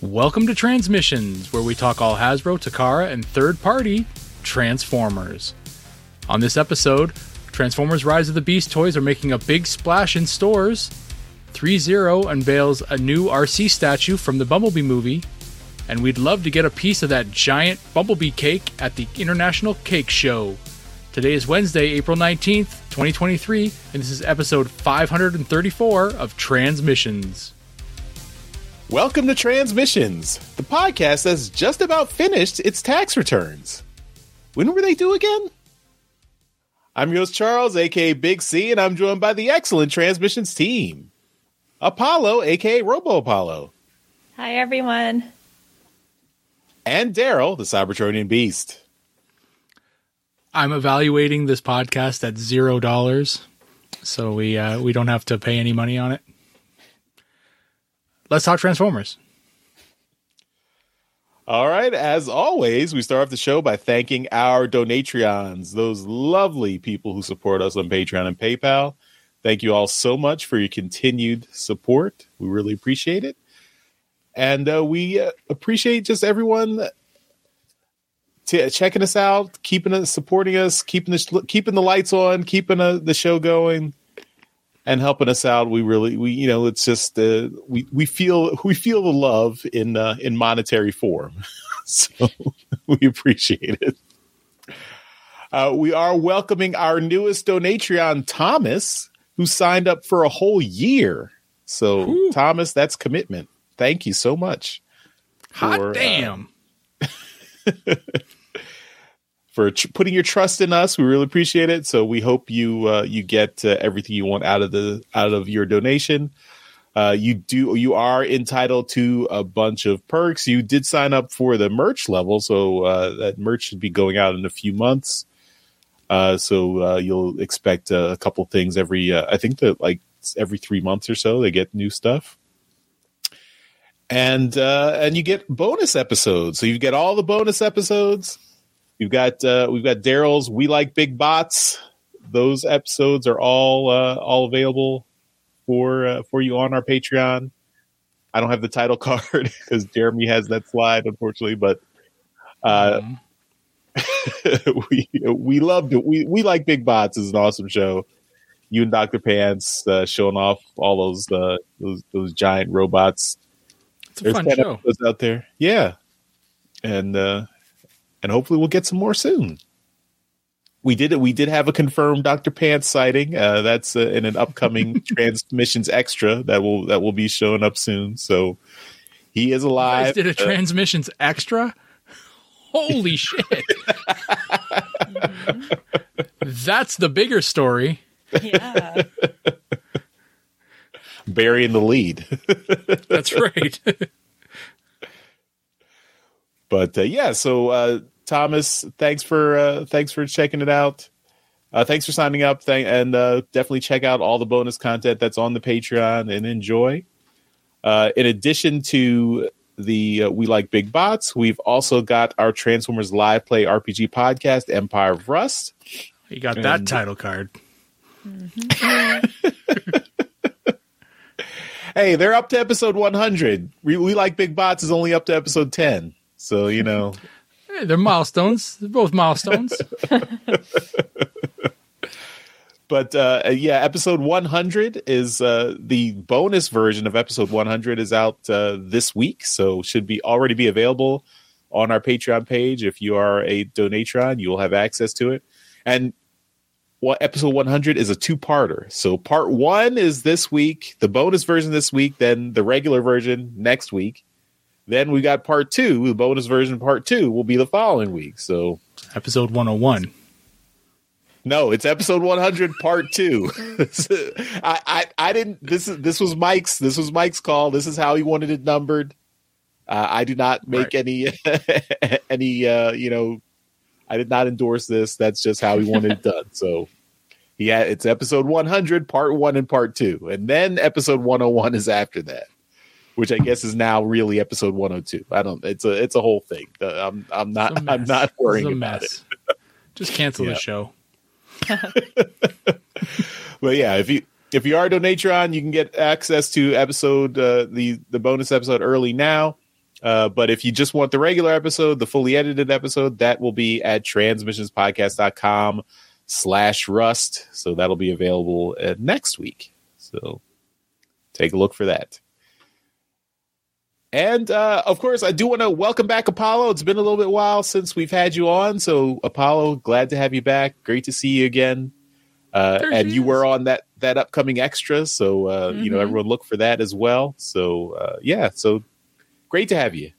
Welcome to Transmissions, where we talk all Hasbro, Takara, and third party Transformers. On this episode, Transformers Rise of the Beast toys are making a big splash in stores. ThreeZero unveils a new Arcee statue from the Bumblebee movie, and we'd love to get a piece of that giant Bumblebee cake at the International Cake Show. Today is Wednesday, April 19th, 2023, and this is episode 534 of Transmissions. Welcome to Transmissions, the podcast that's just about finished its tax returns. When were they due again? I'm your host Charles, aka Big C, and I'm joined by the excellent Transmissions team. Apollo, aka Robo Apollo. Hi, everyone. And Daryl, the Cybertronian Beast. I'm evaluating this podcast at zero dollars, so we uh, we don't have to pay any money on it. Let's talk Transformers. All right, as always, we start off the show by thanking our Donatreons, those lovely people who support us on Patreon and PayPal. Thank you all so much for your continued support. We really appreciate it. And uh, we uh, appreciate just everyone t- checking us out, keeping us, supporting us, keeping the keeping the lights on, keeping uh, the show going, and helping us out. We really, we you know, it's just uh, we we feel we feel the love in uh, in monetary form, so we appreciate it. Uh, we are welcoming our newest donatreon, Thomas, who signed up for a whole year. So, Ooh. Thomas, that's commitment. Thank you so much. Hot for, uh, damn. For tr- putting your trust in us. We really appreciate it. So we hope you uh, you get uh, everything you want out of the out of your donation. Uh, you do you are entitled to a bunch of perks. You did sign up for the merch level, so uh, that merch should be going out in a few months. Uh, so uh, you'll expect a couple things every. I think that like every three months or so they get new stuff and uh and you get bonus episodes so you get all the bonus episodes You've got uh, we've got Daryl's We Like Big Bots. Those episodes are all uh, all available for uh, for you on our Patreon. I don't have the title card because Jeremy has that slide, unfortunately, but uh, mm-hmm. we we loved it. We we like Big Bots is an awesome show. You and Doctor Pants uh, showing off all those uh, those those giant robots. It's a There's fun show out there, yeah, and uh, and hopefully we'll get some more soon. We did it. We did have a confirmed Dr. Pants sighting. Uh, that's uh, in an upcoming transmissions extra that will that will be showing up soon. So he is alive. did a uh, transmissions extra? Holy shit! That's the bigger story. Yeah. Burying the lead. That's right. But uh, yeah, so uh, Thomas, thanks for uh, thanks for checking it out. Uh, thanks for signing up, Thank, and uh, definitely check out all the bonus content that's on the Patreon and enjoy. Uh, in addition to the We Like Big Bots, we've also got our Transformers Live Play RPG podcast, Empire of Rust. You got and, that title card. Mm-hmm. hey, they're up to episode 100. We, we Like Big Bots is only up to episode 10. So you know, hey, they're milestones. They're both milestones. but uh, yeah, episode 100 is uh, the bonus version of episode 100 is out uh, this week, so should be already be available on our Patreon page. If you are a donatron, you will have access to it. And what episode 100 is a two-parter. So part one is this week, the bonus version this week, then the regular version next week. Then we got part two, the bonus version part two will be the following week. So episode 101. No, it's episode 100, part two. I, I, I didn't. This is this was Mike's. This was Mike's call. This is how he wanted it numbered. Uh, I do not make right. any any. Uh, you know, I did not endorse this. That's just how he wanted it done. So, yeah, it's episode 100, part one and part two, and then episode 101 is after that which I guess is now really episode 102. I don't. It's a it's a whole thing. I'm I'm not I'm not worrying about it. Just cancel the show. but yeah, if you if you are a donatron, you can get access to episode uh, the the bonus episode early now. Uh, but if you just want the regular episode, the fully edited episode, that will be at transmissionspodcast.com slash rust. So that'll be available uh, next week. So take a look for that. And uh, of course, I do want to welcome back Apollo. It's been a little bit while since we've had you on. So, Apollo, glad to have you back. Great to see you again. Uh, and you were on that that upcoming extra, so uh, you know Mhm. everyone look for that as well. So uh, yeah, so great to have you.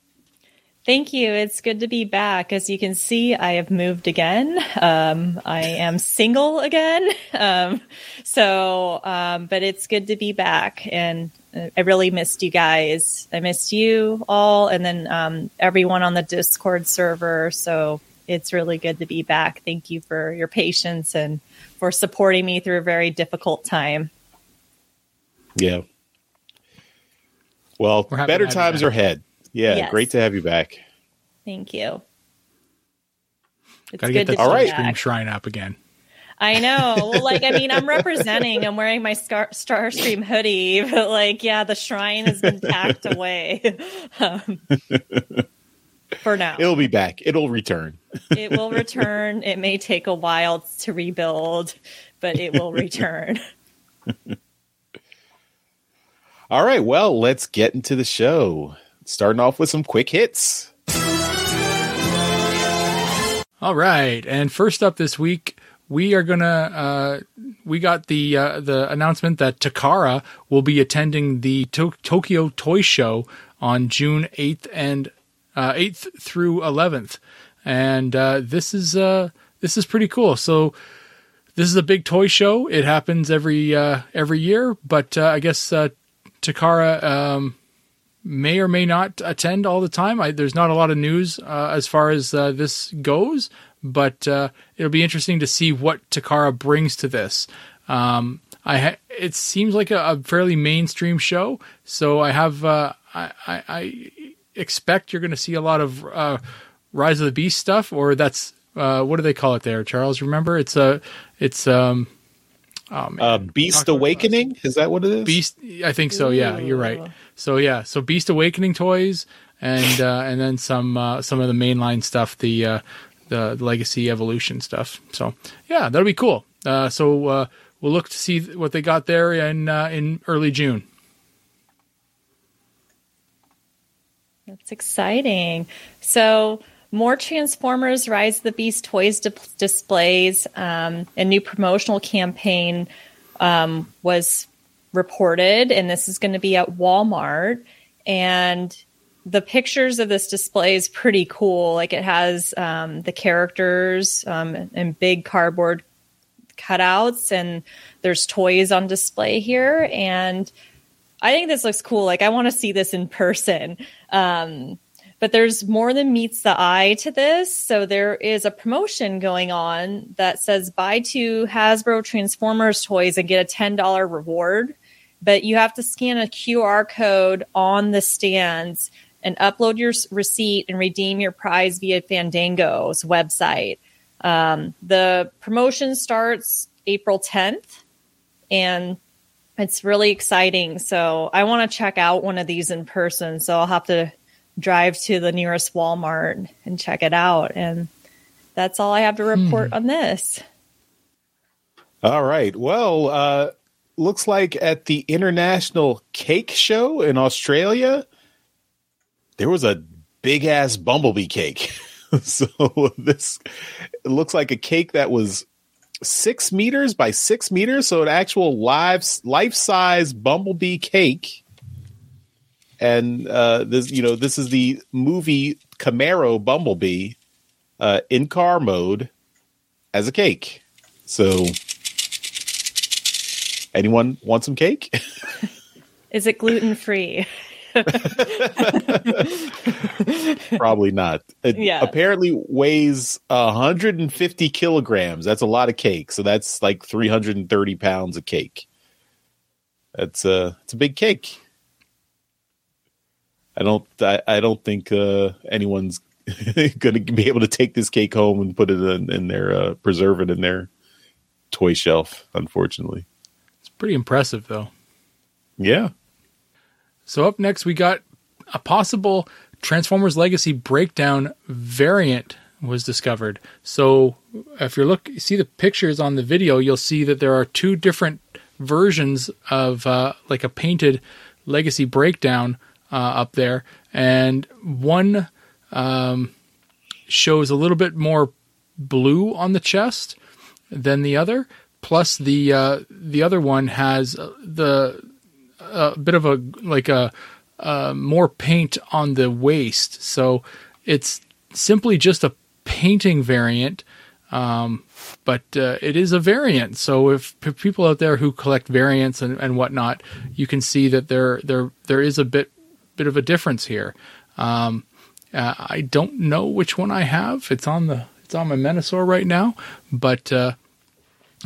Thank you. It's good to be back. As you can see, I have moved again. Um, I am single again. Um, so, um, but it's good to be back. And I really missed you guys. I missed you all and then um, everyone on the Discord server. So it's really good to be back. Thank you for your patience and for supporting me through a very difficult time. Yeah. Well, better to have you times are ahead. Yeah, Yes. great to have you back. Thank you. It's Gotta get good that to All right. Stream back. Shrine up again. I know. Well, like, I mean, I'm representing. I'm wearing my Star Starscream hoodie, but like, yeah, the shrine has been packed away um, for now. It'll be back. It'll return. It will return. It may take a while to rebuild, but it will return. All right. Well, let's get into the show. Starting off with some quick hits. All right, and first up this week, we are gonna uh, we got the uh, the announcement that Takara will be attending the to- Tokyo Toy Show on June eighth and uh, eighth through eleventh, and uh, this is uh, this is pretty cool. So this is a big toy show. It happens every every year, but I guess Takara um, may or may not attend all the time. I, there's not a lot of news as far as this goes, but uh, it'll be interesting to see what Takara brings to this. Um, I ha- it seems like a, a fairly mainstream show, so I have uh, I, I, I expect you're going to see a lot of uh, Rise of the Beast stuff, or that's uh, what do they call it there, Charles? Remember, it's a it's um oh man, Uh, Beast Awakening. Is that what it is? Beast. I think so. Yeah, you're right. So yeah, so Beast Awakening toys, and uh, and then some uh, some of the mainline stuff, the uh, the Legacy Evolution stuff. So yeah, that'll be cool. Uh, so uh, we'll look to see what they got there in uh, in early June. That's exciting. So, more Transformers Rise of the Beast toys di- displays. Um, a new promotional campaign um, was reported, and this is going to be at Walmart. And the pictures of this display is pretty cool. Like it has um, the characters um, and big cardboard cutouts, and there's toys on display here. And I think this looks cool. Like I want to see this in person. Um, but there's more than meets the eye to this. So there is a promotion going on that says buy two Hasbro Transformers toys and get a $10 reward. But you have to scan a QR code on the stands and upload your receipt and redeem your prize via Fandango's website. Um, the promotion starts April 10th and it's really exciting. So I want to check out one of these in person. So I'll have to drive to the nearest Walmart and check it out. And that's all I have to report on this. All right. Well, uh, looks like at the International Cake Show in Australia, there was a big ass bumblebee cake. so this looks like a cake that was six meters by six meters, so an actual live life size bumblebee cake. And uh, this, you know, this is the movie Camaro Bumblebee uh, in car mode as a cake. So Anyone want some cake? Is it gluten free? Probably not. It Yeah. apparently weighs 150 kilograms. That's a lot of cake. So that's like 330 pounds of cake. That's a it's a big cake. I don't I, I don't think uh anyone's going to be able to take this cake home and put it in, in their uh preserve it in their toy shelf, unfortunately. It's pretty impressive, though. Yeah. So up next, we got a possible Transformers Legacy Breakdown variant was discovered. So if you look, see the pictures on the video, you'll see that there are two different versions of uh, like a painted Legacy Breakdown uh, up there, and one um, shows a little bit more blue on the chest than the other. Plus, the uh, the other one has the a bit of a like a uh, more paint on the waist. So it's simply just a painting variant, um, but uh, it is a variant. So if p- people out there who collect variants and, and whatnot, you can see that there there there is a bit bit of a difference here. Um, uh, I don't know which one I have. It's on the it's on my Menasor right now, but uh,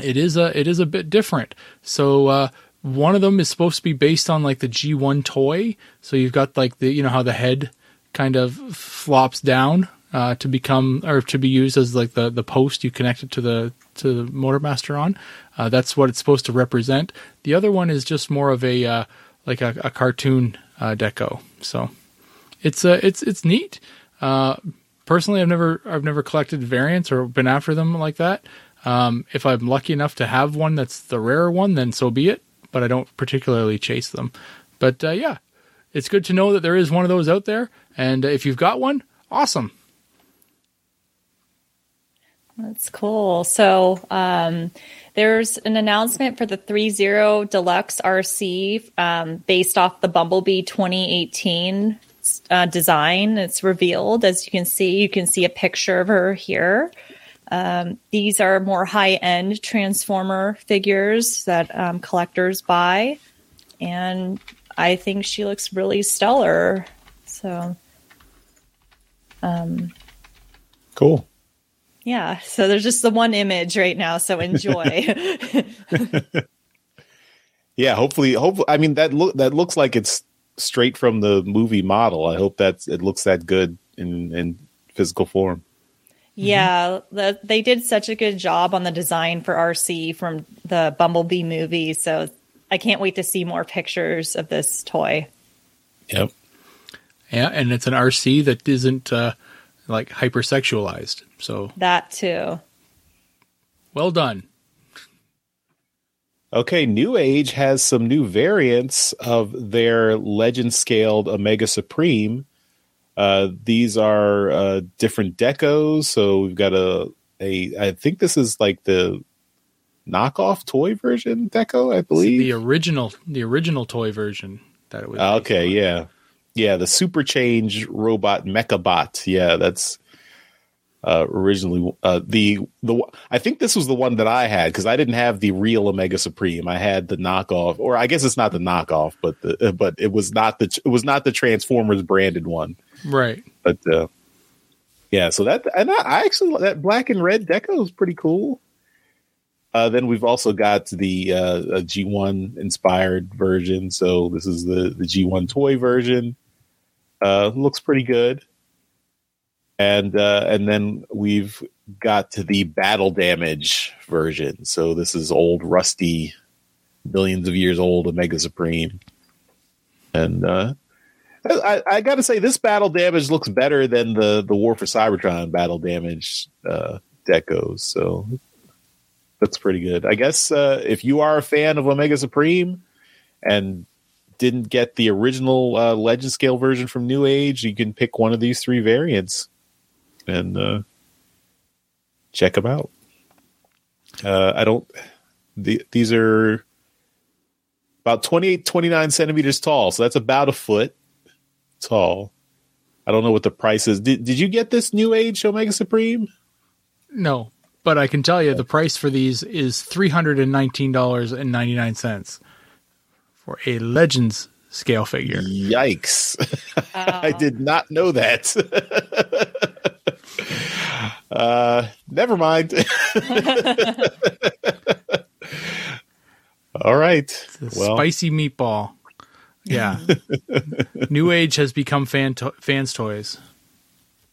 it is a it is a bit different. So uh, one of them is supposed to be based on like the G1 toy. So you've got like the you know how the head kind of flops down uh, to become or to be used as like the the post you connect it to the to the Motormaster on. Uh, that's what it's supposed to represent. The other one is just more of a uh, like a, a cartoon uh, deco. So it's uh, it's it's neat. Uh, personally, I've never I've never collected variants or been after them like that. Um, if I'm lucky enough to have one that's the rarer one, then so be it. But I don't particularly chase them. But uh, yeah, it's good to know that there is one of those out there. And if you've got one, awesome. That's cool. So um, there's an announcement for the ThreeZero Deluxe Arcee um, based off the Bumblebee 2018 uh, design. It's revealed, as you can see. You can see a picture of her here. Um, these are more high end Transformer figures that um, collectors buy. And I think she looks really stellar. So, um, Cool. yeah. So there's just the one image right now. So enjoy. Yeah, hopefully, hopefully. I mean that look that looks like it's straight from the movie model. I hope that it looks that good in in physical form. Yeah, the, they did such a good job on the design for Arcee from the Bumblebee movie. So I can't wait to see more pictures of this toy. Yep. Yeah, and it's an Arcee that isn't uh, like hypersexualized. So That too. well done. Okay, New Age has some new variants of their legend scaled Omega Supreme. Uh, these are uh, different decos. So we've got a a. I think this is like the knockoff toy version deco. I believe The original, the original toy version that it was. Okay, yeah. Yeah, the Super Change robot Mechabot. Yeah, that's uh originally uh the the I think this was the one that I had cuz I didn't have the real Omega Supreme. I had the knockoff or I guess it's not the knockoff, but the uh, but it was not the it was not the Transformers branded one. Right. But uh yeah, so that and I, I actually that black and red deco is pretty cool. Uh, then we've also got the uh, a G1 inspired version. So this is the the G1 toy version. Uh, looks pretty good. And uh, and then we've got to the battle damage version. So this is old rusty, billions of years old Omega Supreme. And uh, I, I got to say, this battle damage looks better than the the War for Cybertron battle damage uh, decos. So that's pretty good. I guess uh, if you are a fan of Omega Supreme and didn't get the original uh, Legend Scale version from New Age, you can pick one of these three variants and uh, check them out. Uh, I don't. The, these are about 28, 29 centimeters tall, so that's about a foot tall. I don't know what the price is. Did, did you get this New Age Omega Supreme? No, but I can tell you the price for these is three hundred and nineteen dollars and ninety nine cents for a Legends scale figure. Yikes. I did not know that. uh, never mind. All right. Well, spicy meatball. Yeah. New Age has become fan to- fans toys.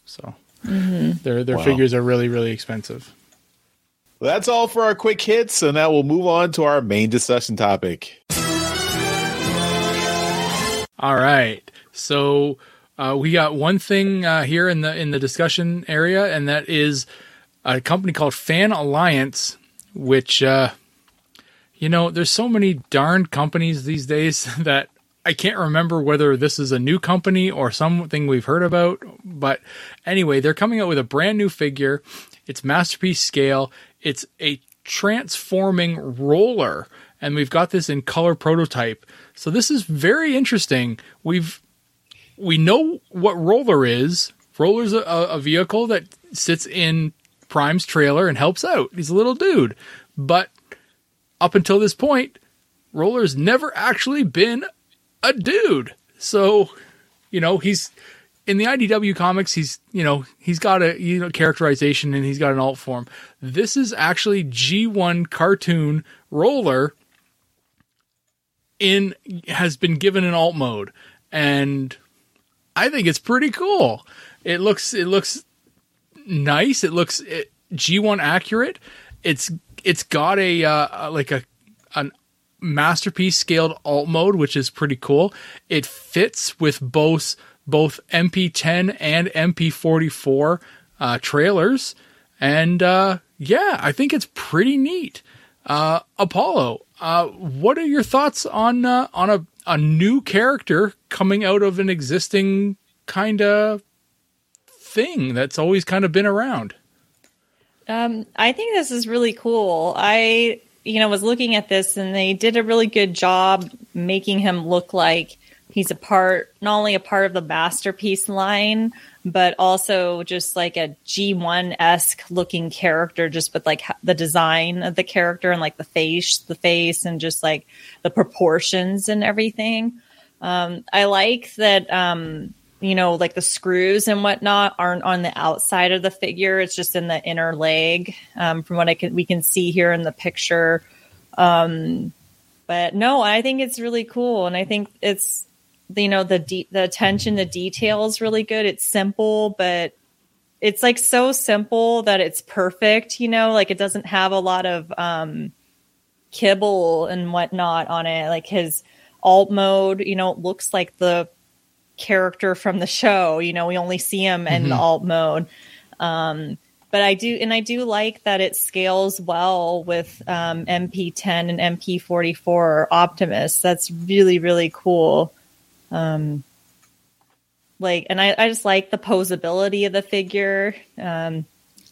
So their their Wow. figures are really really expensive. that's all for our quick hits. So now we'll move on to our main discussion topic. All right. So Uh, we got one thing uh, here in the in the discussion area, and that is a company called Fan Alliance, which uh, you know, there's so many darn companies these days that I can't remember whether this is a new company or something we've heard about. But anyway, they're coming out with a brand new figure. It's masterpiece scale. It's a transforming roller, and we've got this in color prototype. So this is very interesting. We've we know what roller is. Roller's a, a vehicle that sits in Prime's trailer and helps out. He's a little dude, but up until this point, Roller's never actually been a dude. So, you know, he's in the IDW comics, he's, you know, he's got a, you know, characterization and he's got an alt form. This is actually G1 cartoon Roller in has been given an alt mode and I think it's pretty cool. It looks it looks nice. It looks it, G1 accurate. It's it's got a uh, like a an masterpiece scaled alt mode, which is pretty cool. It fits with both both MP10 and MP44 uh, trailers, and uh, yeah, I think it's pretty neat. Uh, Apollo, uh, what are your thoughts on uh, on a a new character coming out of an existing kind of thing that's always kind of been around? Um, I think this is really cool. I, you know, was looking at this and they did a really good job making him look like he's a part, not only a part of the masterpiece line, but also just like a G1 esque looking character, just with like the design of the character and like the face, the face, and just like the proportions and everything. Um, I like that. Um, you know, like the screws and whatnot aren't on the outside of the figure. It's just in the inner leg. Um, from what I can, we can see here in the picture. Um, but no, I think it's really cool. And I think it's, you know, the, de- the attention, the detail is really good. It's simple, but it's like so simple that it's perfect, you know, like it doesn't have a lot of, um, kibble and whatnot on it. Like his alt mode, you know, it looks like the character from the show. You know, we only see him in mm-hmm. alt mode. Um, but I do, and I do like that it scales well with um, MP10 and MP44 Optimus. That's really, really cool. Um, like, and I, I just like the posability of the figure. Um,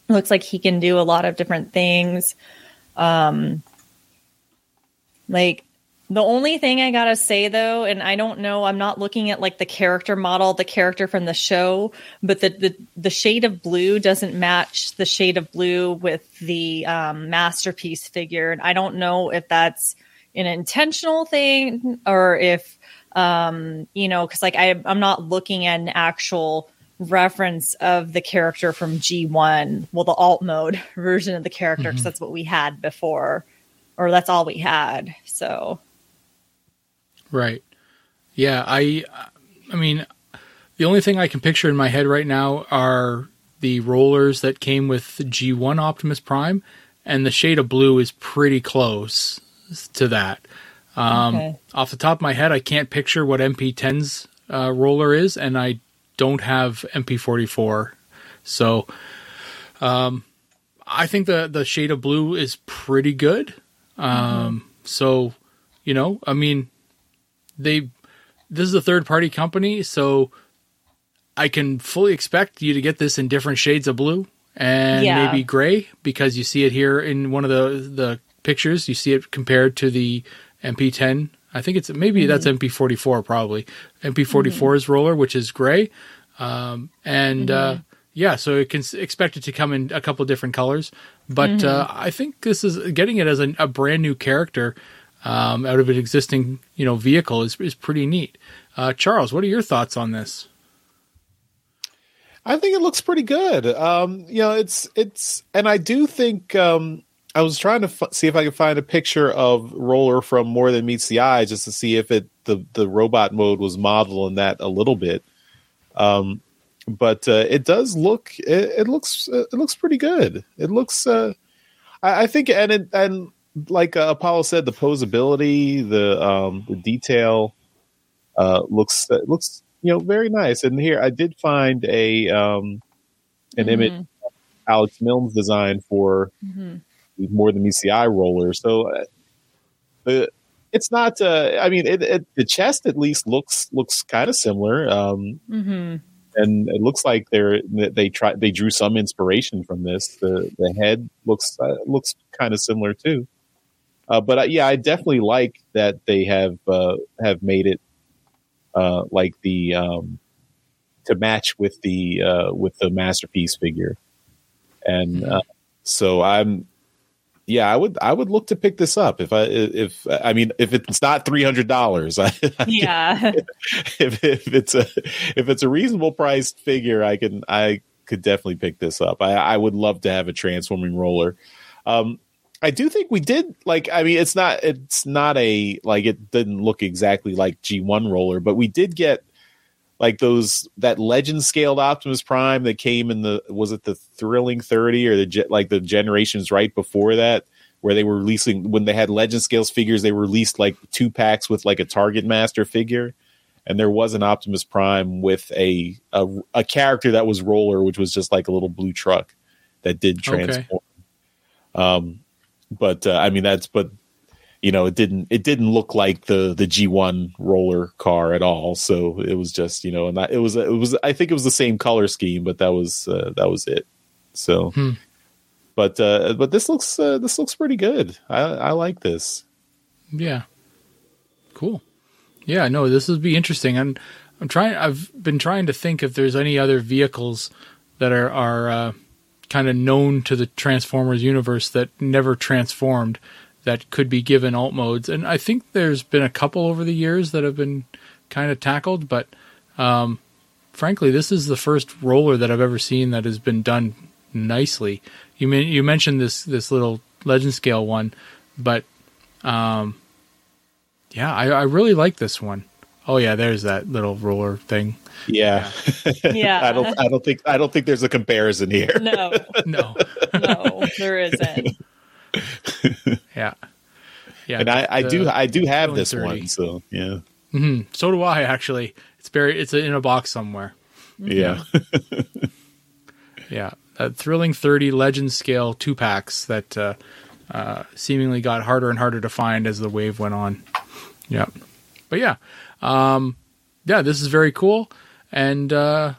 looks like he can do a lot of different things. Um, like the only thing I gotta say though, and I don't know, I'm not looking at like the character model, the character from the show, but the the, the shade of blue doesn't match the shade of blue with the um, masterpiece figure, and I don't know if that's an intentional thing or if um, you know, because like I I'm not looking at an actual reference of the character from G1, well, the alt mode version of the character, because mm-hmm. that's what we had before, or that's all we had. So Right. Yeah, I I mean the only thing I can picture in my head right now are the rollers that came with G1 Optimus Prime and the shade of blue is pretty close to that. Um, okay. Off the top of my head, I can't picture what MP10's uh, roller is, and I don't have MP44. So um, I think the, the shade of blue is pretty good. Um, mm-hmm. So, you know, I mean, they this is a third party company, so I can fully expect you to get this in different shades of blue and yeah. maybe gray because you see it here in one of the the pictures. You see it compared to the MP10. I think it's maybe mm-hmm. that's MP44 probably. MP44's mm-hmm. roller, which is gray, um, and uh, mm-hmm. uh, yeah, so it can expect it to come in a couple different colors. But mm-hmm. uh, I think this is getting it as a, a brand new character um, out of an existing you know vehicle is is pretty neat. Uh, Charles, what are your thoughts on this? I think it looks pretty good. Um, you know, it's it's, and I do think um, I was trying to f- see if I could find a picture of Roller from More Than Meets the Eye, just to see if it the the robot mode was modeled in that a little bit. Um, but uh, it does look it, it looks it looks pretty good. It looks uh, I, I think and it, and like uh, Apollo said, the posability, the um, the detail uh, looks looks you know, very nice. And here I did find a um, an Mhm. image Alex Milne's design for Mhm. More than meets the eye roller. So uh, the it's not. Uh, I mean, it, it, the chest at least looks looks kind of similar, um, Mhm. and it looks like they're they try they drew some inspiration from this. The the head looks uh, looks kind of similar too. Uh, but yeah, I definitely like that they have uh, have made it uh, like the um, to match with the uh, with the masterpiece figure, and uh, so I'm yeah, I would I would look to pick this up if I if I mean if it's not three hundred dollars. Yeah. if, if it's a if it's a reasonable priced figure, I can I could definitely pick this up. I, I would love to have a transforming roller. Um, I do think we did like. I mean, it's not it's not a like it didn't look exactly like G one roller, but we did get like those that legend scaled Optimus Prime that came in the was it the Thrilling thirty or the like the generations right before that where they were releasing when they had legend scales figures they released like two packs with like a Target Master figure and there was an Optimus Prime with a a, a character that was roller which was just like a little blue truck that did Okay. transform. Um, but uh, I mean that's but you know it didn't it didn't look like the the G1 roller car at all. So it was just you know and that, it was it was I think it was the same color scheme, but that was uh, that was it. So. Hmm. But uh, but this looks uh, this looks pretty good. I, I like this. Yeah. Cool. Yeah, no, this would be interesting. And I'm trying I've been trying to think if there's any other vehicles that are are uh, kind of known to the Transformers universe that never transformed that could be given alt modes. And I think there's been a couple over the years that have been kind of tackled, but um, frankly, this is the first roller that I've ever seen that has been done nicely. You mean you mentioned this this little legend scale one, but um, yeah, I, I really like this one. Oh yeah, there's that little roller thing. Yeah, Yeah. I don't I don't think I don't think there's a comparison here. No, No, no, there isn't. yeah, yeah. And I, I the- do I do have this 30. one. So yeah, Mhm. So do I actually. It's buried. It's in a box somewhere. yeah, Yeah, a thrilling thirty legend scale two packs that uh, uh, seemingly got harder and harder to find as the wave went on. Yeah, but yeah, um, yeah, this is very cool and uh,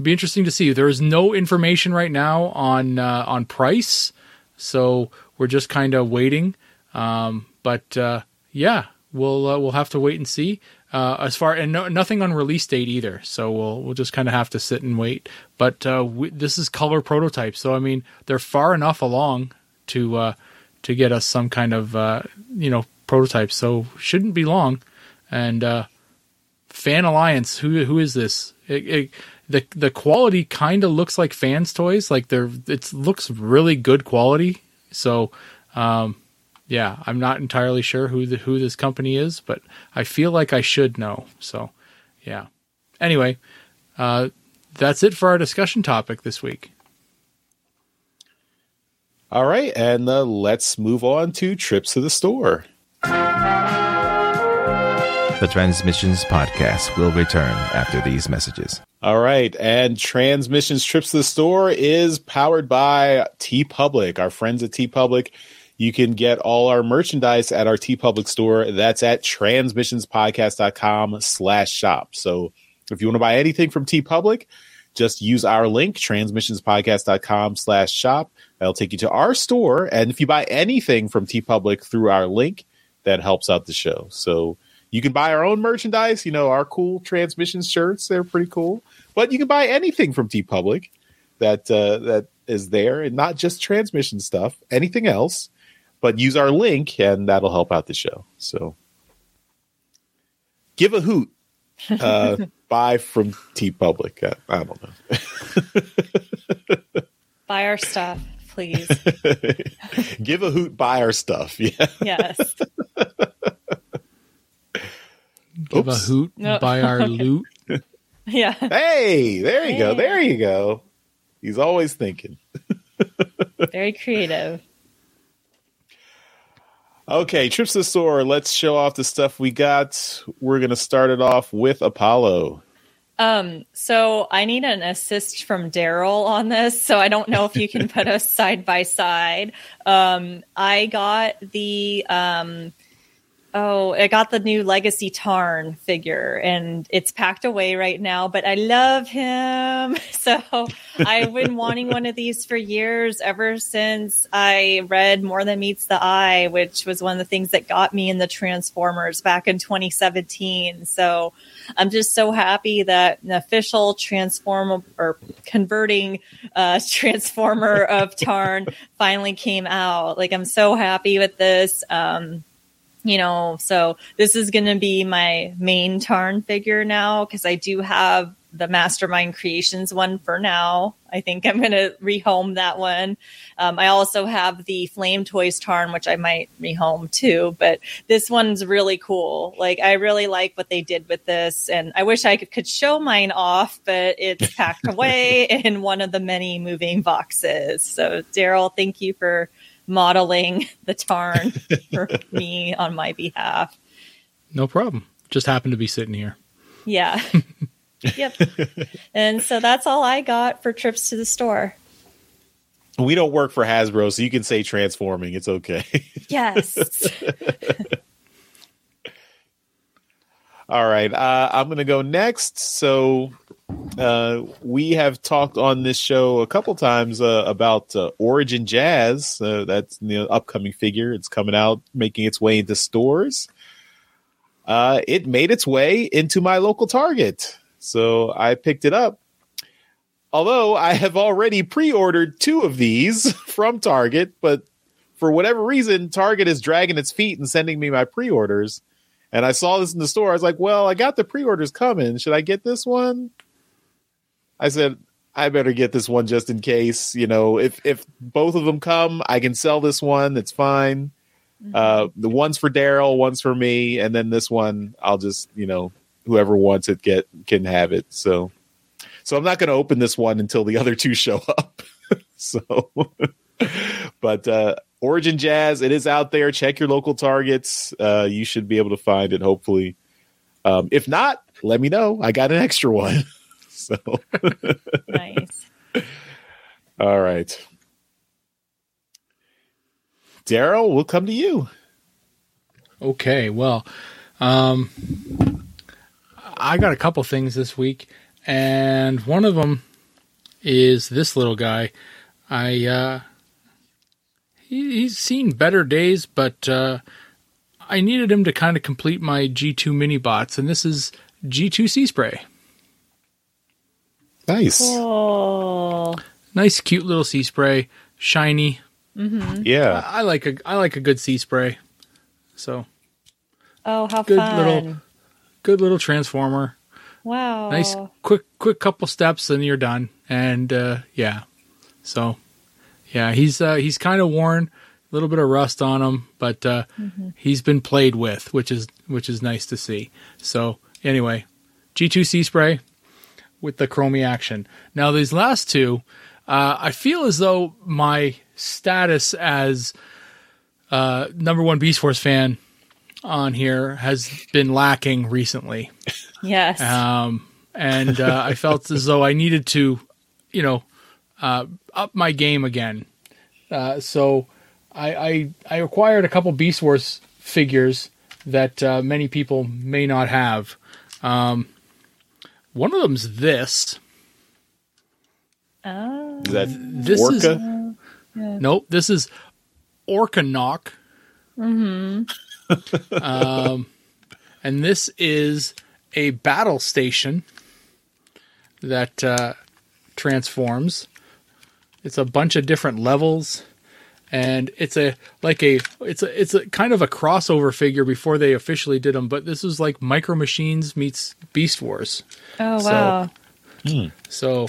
be interesting to see. There is no information right now on uh, on price, so we're just kind of waiting. Um, but uh, yeah, we'll uh, we'll have to wait and see. Uh, as far and no, nothing on release date either, so we'll we'll just kind of have to sit and wait. But uh, we, this is color prototype, so I mean they're far enough along to uh, to get us some kind of uh, you know prototype. So shouldn't be long. And Fan Alliance, who who is this? It, it, the the quality kind of looks like fans toys, like they're it looks really good quality. So um, yeah, I'm not entirely sure who the, who this company is, but I feel like I should know. So yeah. Anyway, uh, that's it for our discussion topic this week. All right, and uh, let's move on to trips to the store. The Transmissions Podcast will return after these messages. All right, and Transmissions Trips to the Store is powered by TeePublic, our friends at TeePublic. You can get all our merchandise at our TeePublic store. That's at transmissionspodcast.com slash shop. So if you want to buy anything from TeePublic, just use our link, transmissionspodcast.com slash shop. That'll take you to our store. And if you buy anything from TeePublic through our link, that helps out the show. So you can buy our own merchandise, you know, our cool transmission shirts, they're pretty cool. But you can buy anything from TeePublic that uh, that is there and not just transmission stuff, anything else. But use our link and that'll help out the show. So give a hoot. Uh, buy from TeePublic. I, I don't know. Buy our stuff, please. give a hoot, buy our stuff. Yeah. Yes. Give a Oops. hoot No. by our loot. Yeah. Hey, there you go. There you go. He's always thinking. Very creative. Okay, trips to the store. Let's show off the stuff we got. We're gonna start it off with Apollo. Um, so I need an assist from Daryl on this. So I don't know if you can put us side by side. Um, I got the um, oh, I got the new Legacy Tarn figure, and it's packed away right now. But I love him, so I've been wanting one of these for years, ever since I read More Than Meets the Eye, which was one of the things that got me in the Transformers back in 2017. So I'm just so happy that an official transform or converting uh, transformer of Tarn finally came out. Like I'm so happy with this. Um, you know, so this is going to be my main Tarn figure now because I do have the Mastermind Creations one for now. I think I'm going to rehome that one. Um, I also have the Flame Toys Tarn, which I might rehome too, but this one's really cool. Like, I really like what they did with this, and I wish I could, could show mine off, but it's packed away in one of the many moving boxes. So, Daryl, thank you for modeling the Tarn for me on my behalf. No problem. Just happened to be sitting here. Yeah. yep. And so that's all I got for trips to the store. We don't work for Hasbro, so you can say transforming. It's okay. Yes. All right, uh, I'm going to go next. So, uh, we have talked on this show a couple times uh, about uh, Origin Jazz. That's the upcoming figure. It's coming out, making its way into stores. Uh, it made its way into my local Target, so I picked it up. Although I have already pre-ordered two of these from Target, but for whatever reason, Target is dragging its feet and sending me my pre-orders. And I saw this in the store. I was like, well, I got the pre orders coming. Should I get this one? I said, I better get this one just in case. You know, if if both of them come, I can sell this one. It's fine. Mm-hmm. Uh, the one's for Daryl, one's for me, and then this one, I'll just, you know, whoever wants it get can have it. So, so I'm not going to open this one until the other two show up. so, but uh, Origin Jazz, it is out there. Check your local targets. Uh, you should be able to find it, hopefully. Um, if not, let me know. I got an extra one. So nice. All right. Daryl, we'll come to you. Okay, well, um, I got a couple things this week, and one of them is this little guy. I uh, he, he's seen better days, but uh, I needed him to kind of complete my G2 mini bots, and this is G2 Sea Spray. Nice. Cool. Nice, cute little sea spray, shiny. Mm-hmm. Yeah, I, I like a I like a good sea spray. So Oh, how good fun. little good little transformer. wow. Nice quick quick couple steps and you're done. And uh, yeah, so yeah, he's uh, he's kind of worn, a little bit of rust on him, but uh, he's been played with, which is which is nice to see. So anyway, G2 Sea Spray with the chromie action. Now these last two, uh, I feel as though my status as uh, number one Beast Force fan on here has been lacking recently Yes. um, and uh, I felt as though I needed to, you know, uh, up my game again. Uh, so I, I I acquired a couple Beast Wars figures that uh, many people may not have. Um, one of them's this. oh. is that This Orca? is nope. This is Orca Knock. Mm-hmm. um, and this is a battle station that uh, transforms. It's a bunch of different levels, and it's a like a it's a it's a kind of a crossover figure before they officially did them. But this is like Micro Machines meets Beast Wars. Oh So- wow. So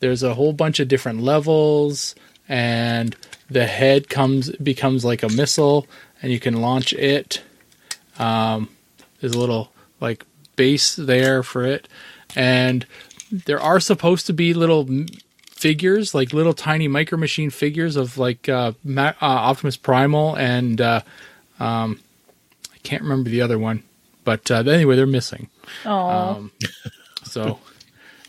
there's a whole bunch of different levels, and the head comes becomes like a missile, and you can launch it. Um, there's a little like base there for it, and there are supposed to be little m- figures, like little tiny micro machine figures of like uh, Ma- uh, Optimus Primal and uh, Um, I can't remember the other one, but uh, anyway, they're missing. Oh, Um, so,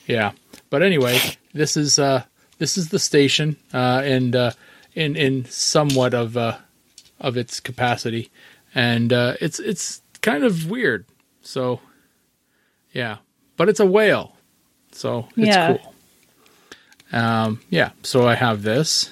yeah. But anyway, this is uh, this is the station, uh, and uh, in in somewhat of uh, of its capacity, and uh, it's it's kind of weird. So, yeah, but it's a whale, so it's Yeah. cool. Um, yeah. So I have this,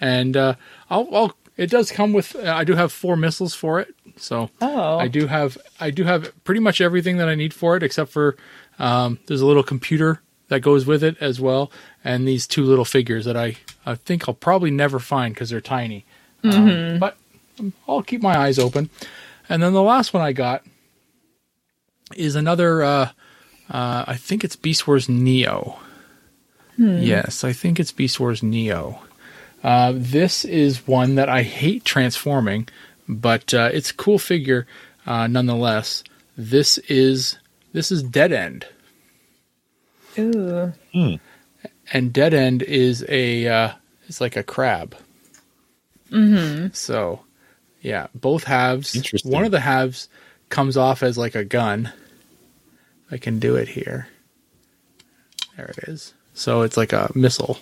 and uh, I'll, I'll it does come with uh, I do have four missiles for it, so oh, I do have I do have pretty much everything that I need for it, except for um, there's a little computer that goes with it as well, and these two little figures that I I think I'll probably never find because they're tiny. Um, but I'll keep my eyes open. And then the last one I got is another. Uh, uh, I think it's Beast Wars Neo. Yes, I think it's Beast Wars Neo. Uh, this is one that I hate transforming, but uh, it's a cool figure uh, nonetheless. This is this is Dead End, ooh, and Dead End is a uh, it's like a crab. Mm-hmm. So, yeah, both halves. Interesting. One of the halves comes off as like a gun. I can do it here. There it is. So it's like a missile.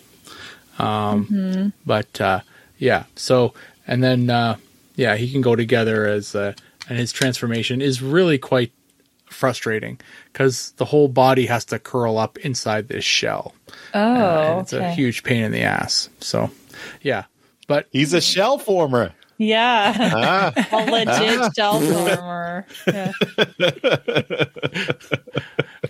Um, But uh, yeah, so and then uh, yeah, he can go together as uh, and his transformation is really quite frustrating because the whole body has to curl up inside this shell. oh, and it's a huge pain in the ass. So yeah, but He's a shell former. yeah, Ah, a legit shell former. Yeah.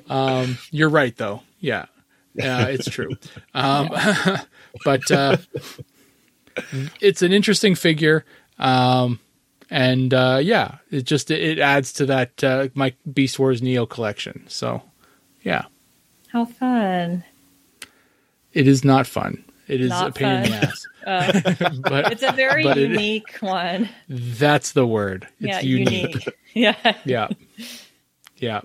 Um, you're right, though. Yeah, uh, it's true. Um, but uh, it's an interesting figure, um, and uh, yeah, it just it adds to that uh, my Beast Wars Neo collection. So yeah, How fun! it is not fun. It is a Not pain in the ass. Uh, but it's a very But it- unique one. that's the word. It's yeah, unique. unique. Yeah, Yeah. Yeah.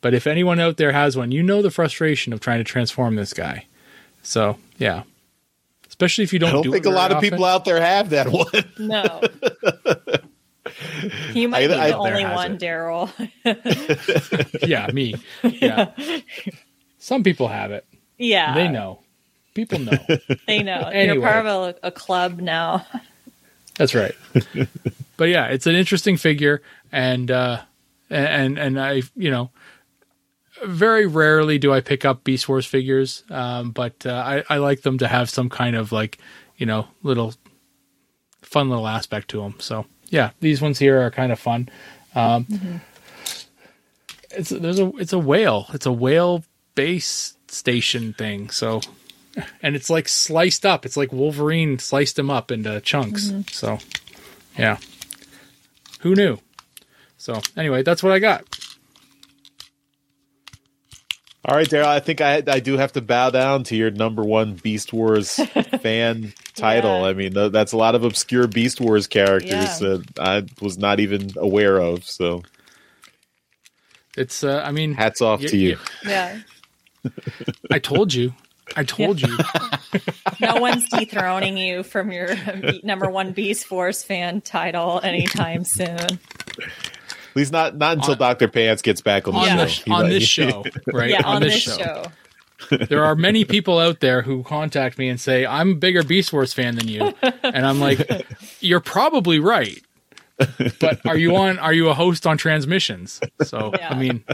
But if anyone out there has one, you know the frustration of trying to transform this guy. So, yeah. Especially if you don't I don't do think it a lot very of people out there have that one. no. You might I- be I- the only one. Daryl. yeah, me. Yeah. Some people have it. Yeah, They know. People know. They know. Anyway. You're part of a, a club now. That's right. but yeah, it's an interesting figure and uh and and I, you know, very rarely do I pick up Beast Wars figures, um, but uh, I, I like them to have some kind of like, you know, little fun little aspect to them. So yeah, these ones here are kind of fun. Um, It's there's a it's a whale. It's a whale base station thing. So and it's like sliced up. It's like Wolverine sliced him up into chunks. So yeah, who knew? So anyway, that's what I got. All right, Daryl. I think I I do have to bow down to your number one Beast Wars fan title. Yeah. I mean, th- that's a lot of obscure Beast Wars characters Yeah. that I was not even aware of. So, It's uh, I mean, hats off y- to you. Yeah. I told you. I told you. No one's dethroning you from your number one Beast Force fan title anytime soon. At least not not until On- Doctor Pants gets back on the Yeah. show. this on might- this show, right? Yeah, on, this show. there are many people out there who contact me and say I'm a bigger Beast Wars fan than you, and I'm like, you're probably right. But are you on? Are you a host on transmissions? So Yeah. I mean,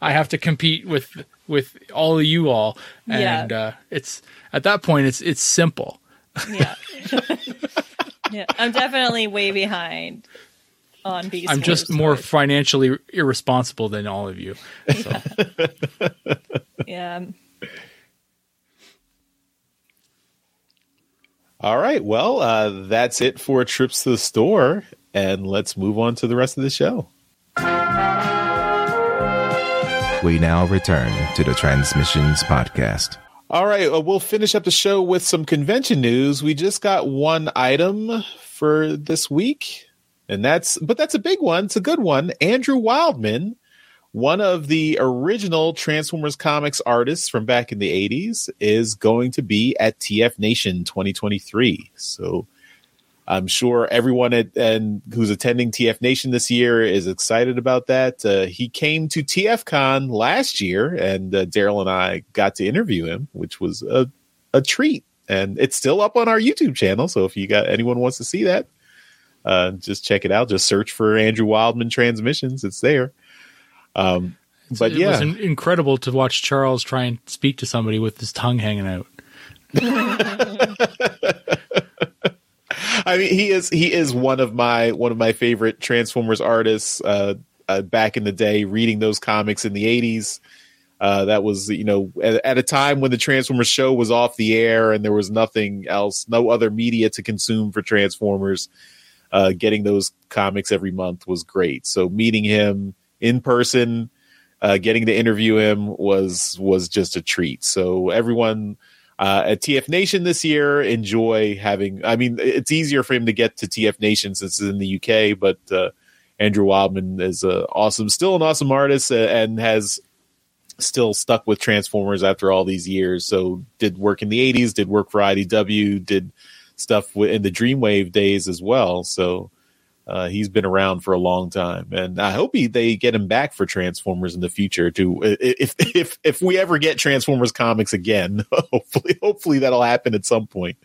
I have to compete with with all of you all, Yeah. and uh, it's at that point it's it's simple. Yeah. yeah. I'm definitely way behind on Beast I'm just more toys. financially irresponsible than all of you. So Yeah. All right. Well, uh, that's it for trips to the store, and let's move on to the rest of the show. We now return to the Transmissions Podcast. All right, uh, we'll finish up the show with some convention news. We just got one item for this week, and that's but that's a big one. It's a good one. Andrew Wildman, one of the original Transformers comics artists from back in the 80s, is going to be at TF Nation 2023. So I'm sure everyone at, and who's attending TF Nation this year is excited about that. Uh, he came to TFCon last year, and uh, Daryl and I got to interview him, which was a, a treat. And it's still up on our YouTube channel, so if you got anyone wants to see that, uh, just check it out. Just search for Andrew Wildman Transmissions; it's there. Um, but it yeah, was in- incredible to watch Charles try and speak to somebody with his tongue hanging out. I mean, he is he is one of my one of my favorite Transformers artists. Uh, uh, back in the day, reading those comics in the '80s, uh, that was you know at, at, a time when the Transformers show was off the air and there was nothing else, no other media to consume for Transformers. Uh, getting those comics every month was great. So meeting him in person, uh, getting to interview him was was just a treat. So everyone uh, at TF Nation this year. Enjoy having. I mean, it's easier for him to get to TF Nation since it's in the UK, but uh, Andrew Wildman is uh, awesome, still an awesome artist, uh, and has still stuck with Transformers after all these years. So did work in the '80s, did work for IDW, did stuff in the Dreamwave days as well. So uh, he's been around for a long time, and I hope he, they get him back for Transformers in the future. To if if if we ever get Transformers comics again, hopefully hopefully that'll happen at some point.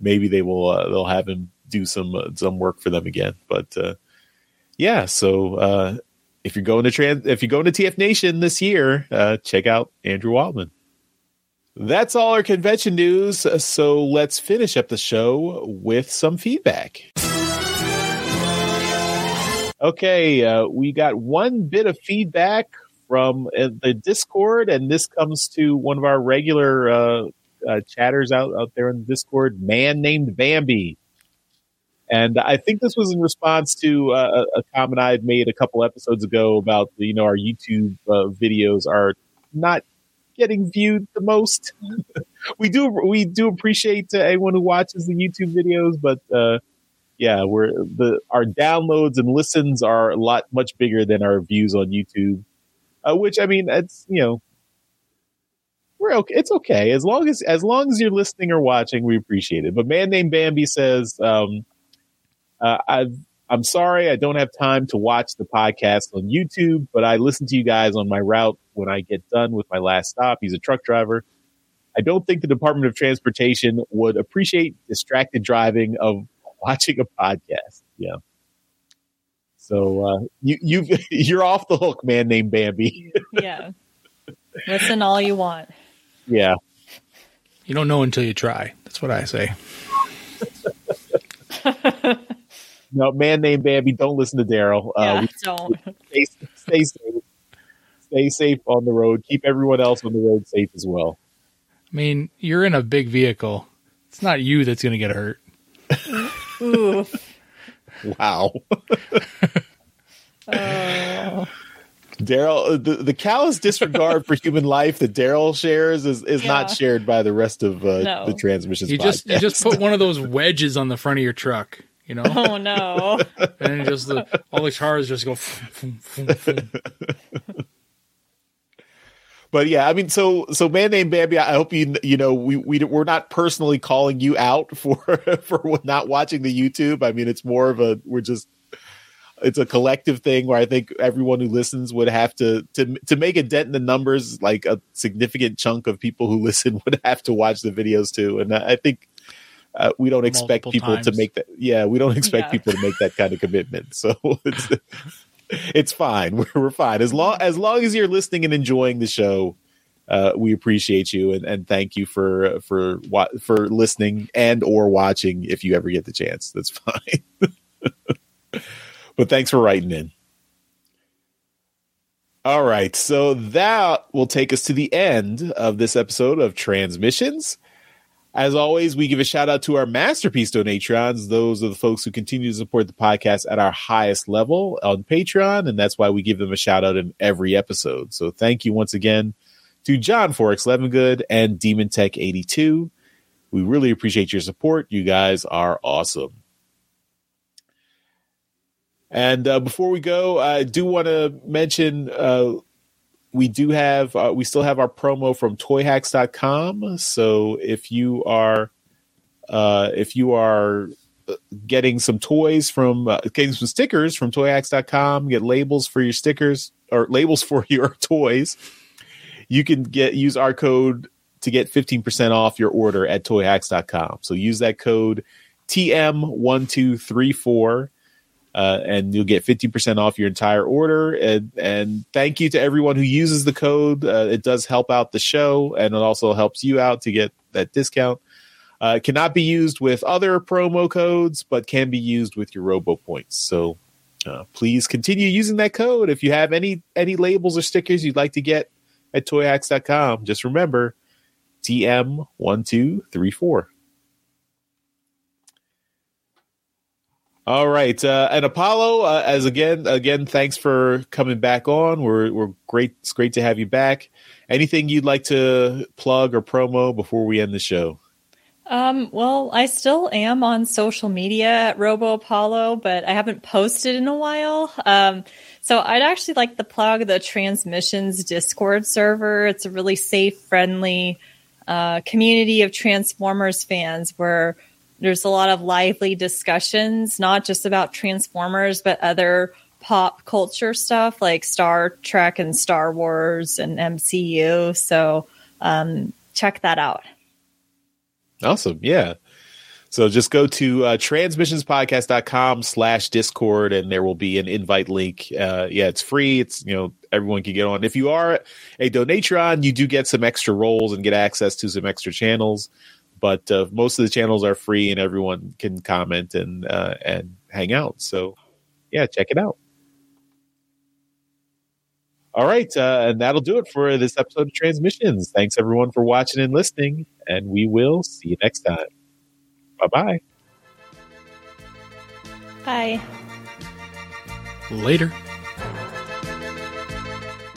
Maybe they will uh, they'll have him do some uh, some work for them again. But uh, yeah, so uh, if you're going to trans if you're going to TF Nation this year, uh, check out Andrew Wildman. That's all our convention news. So let's finish up the show with some feedback. Okay, uh, we got one bit of feedback from uh, the Discord, and this comes to one of our regular uh, uh, chatters out, out there in the Discord, man named Bambi. And I think this was in response to uh, a comment I had made a couple episodes ago about you know our YouTube uh, videos are not getting viewed the most. we do we do appreciate anyone who watches the YouTube videos, but uh, yeah, we're the our downloads and listens are a lot much bigger than our views on YouTube. Uh, which I mean, it's you know, we're okay. It's okay as long as as long as you're listening or watching, we appreciate it. But man named Bambi says, um, uh, I've. I'm sorry, I don't have time to watch the podcast on YouTube, but I listen to you guys on my route when I get done with my last stop. He's a truck driver. I don't think the Department of Transportation would appreciate distracted driving of watching a podcast. Yeah. So uh, you you you're off the hook, man named Bambi. yeah. Listen all you want. Yeah. You don't know until you try. That's what I say. No, man named Bambi, don't listen to Daryl. Uh, yeah, don't. Stay, stay safe. Stay safe on the road. Keep everyone else on the road safe as well. I mean, you're in a big vehicle. It's not you that's going to get hurt. Ooh. Wow. oh. Daryl, uh, the, the callous disregard for human life that Daryl shares is, is yeah. not shared by the rest of uh, no. the transmissions. You just you just put one of those wedges on the front of your truck, you know. Oh no! and just the, all the cars just go. but yeah, I mean, so so man named Bambi. I hope you you know we we we're not personally calling you out for for not watching the YouTube. I mean, it's more of a we're just it's a collective thing where I think everyone who listens would have to to to make a dent in the numbers. Like a significant chunk of people who listen would have to watch the videos too, and I think. Uh, we don't expect Multiple people times. to make that. Yeah, we don't expect yeah. people to make that kind of commitment. So it's it's fine. We're, we're fine as long as long as you're listening and enjoying the show. Uh, we appreciate you and, and thank you for for for listening and or watching if you ever get the chance. That's fine. but thanks for writing in. All right, so that will take us to the end of this episode of Transmissions. As always, we give a shout out to our masterpiece donatreons. Those are the folks who continue to support the podcast at our highest level on Patreon, and that's why we give them a shout out in every episode. So thank you once again to John Forex Levengood and Demon Tech 82. We really appreciate your support. You guys are awesome. And uh, before we go, I do want to mention uh, we do have uh, we still have our promo from toyhax.com so if you are uh, if you are getting some toys from uh, getting some stickers from toyhax.com, get labels for your stickers or labels for your toys, you can get use our code to get 15% off your order at toyhax.com. So use that code TM1234 uh, and you'll get 50% off your entire order. And, and thank you to everyone who uses the code. Uh, it does help out the show and it also helps you out to get that discount. Uh, cannot be used with other promo codes, but can be used with your Robo points. So uh, please continue using that code. If you have any any labels or stickers you'd like to get at toyhax.com, just remember TM1234. All right, uh, and Apollo, uh, as again, again, thanks for coming back on. We're we're great. It's great to have you back. Anything you'd like to plug or promo before we end the show? Um, well, I still am on social media at Robo Apollo, but I haven't posted in a while. Um, so I'd actually like to plug the Transmissions Discord server. It's a really safe, friendly uh, community of Transformers fans where there's a lot of lively discussions, not just about Transformers, but other pop culture stuff like Star Trek and Star Wars and MCU. So um, check that out. Awesome. Yeah. So just go to uh, transmissionspodcast.com slash discord and there will be an invite link. Uh, yeah, it's free. It's, you know, everyone can get on. If you are a Donatreon, you do get some extra roles and get access to some extra channels. But uh, most of the channels are free and everyone can comment and uh, and hang out. So yeah, check it out. All right, uh, and that'll do it for this episode of Transmissions. Thanks everyone for watching and listening, and we will see you next time. Bye-bye. Bye. Later.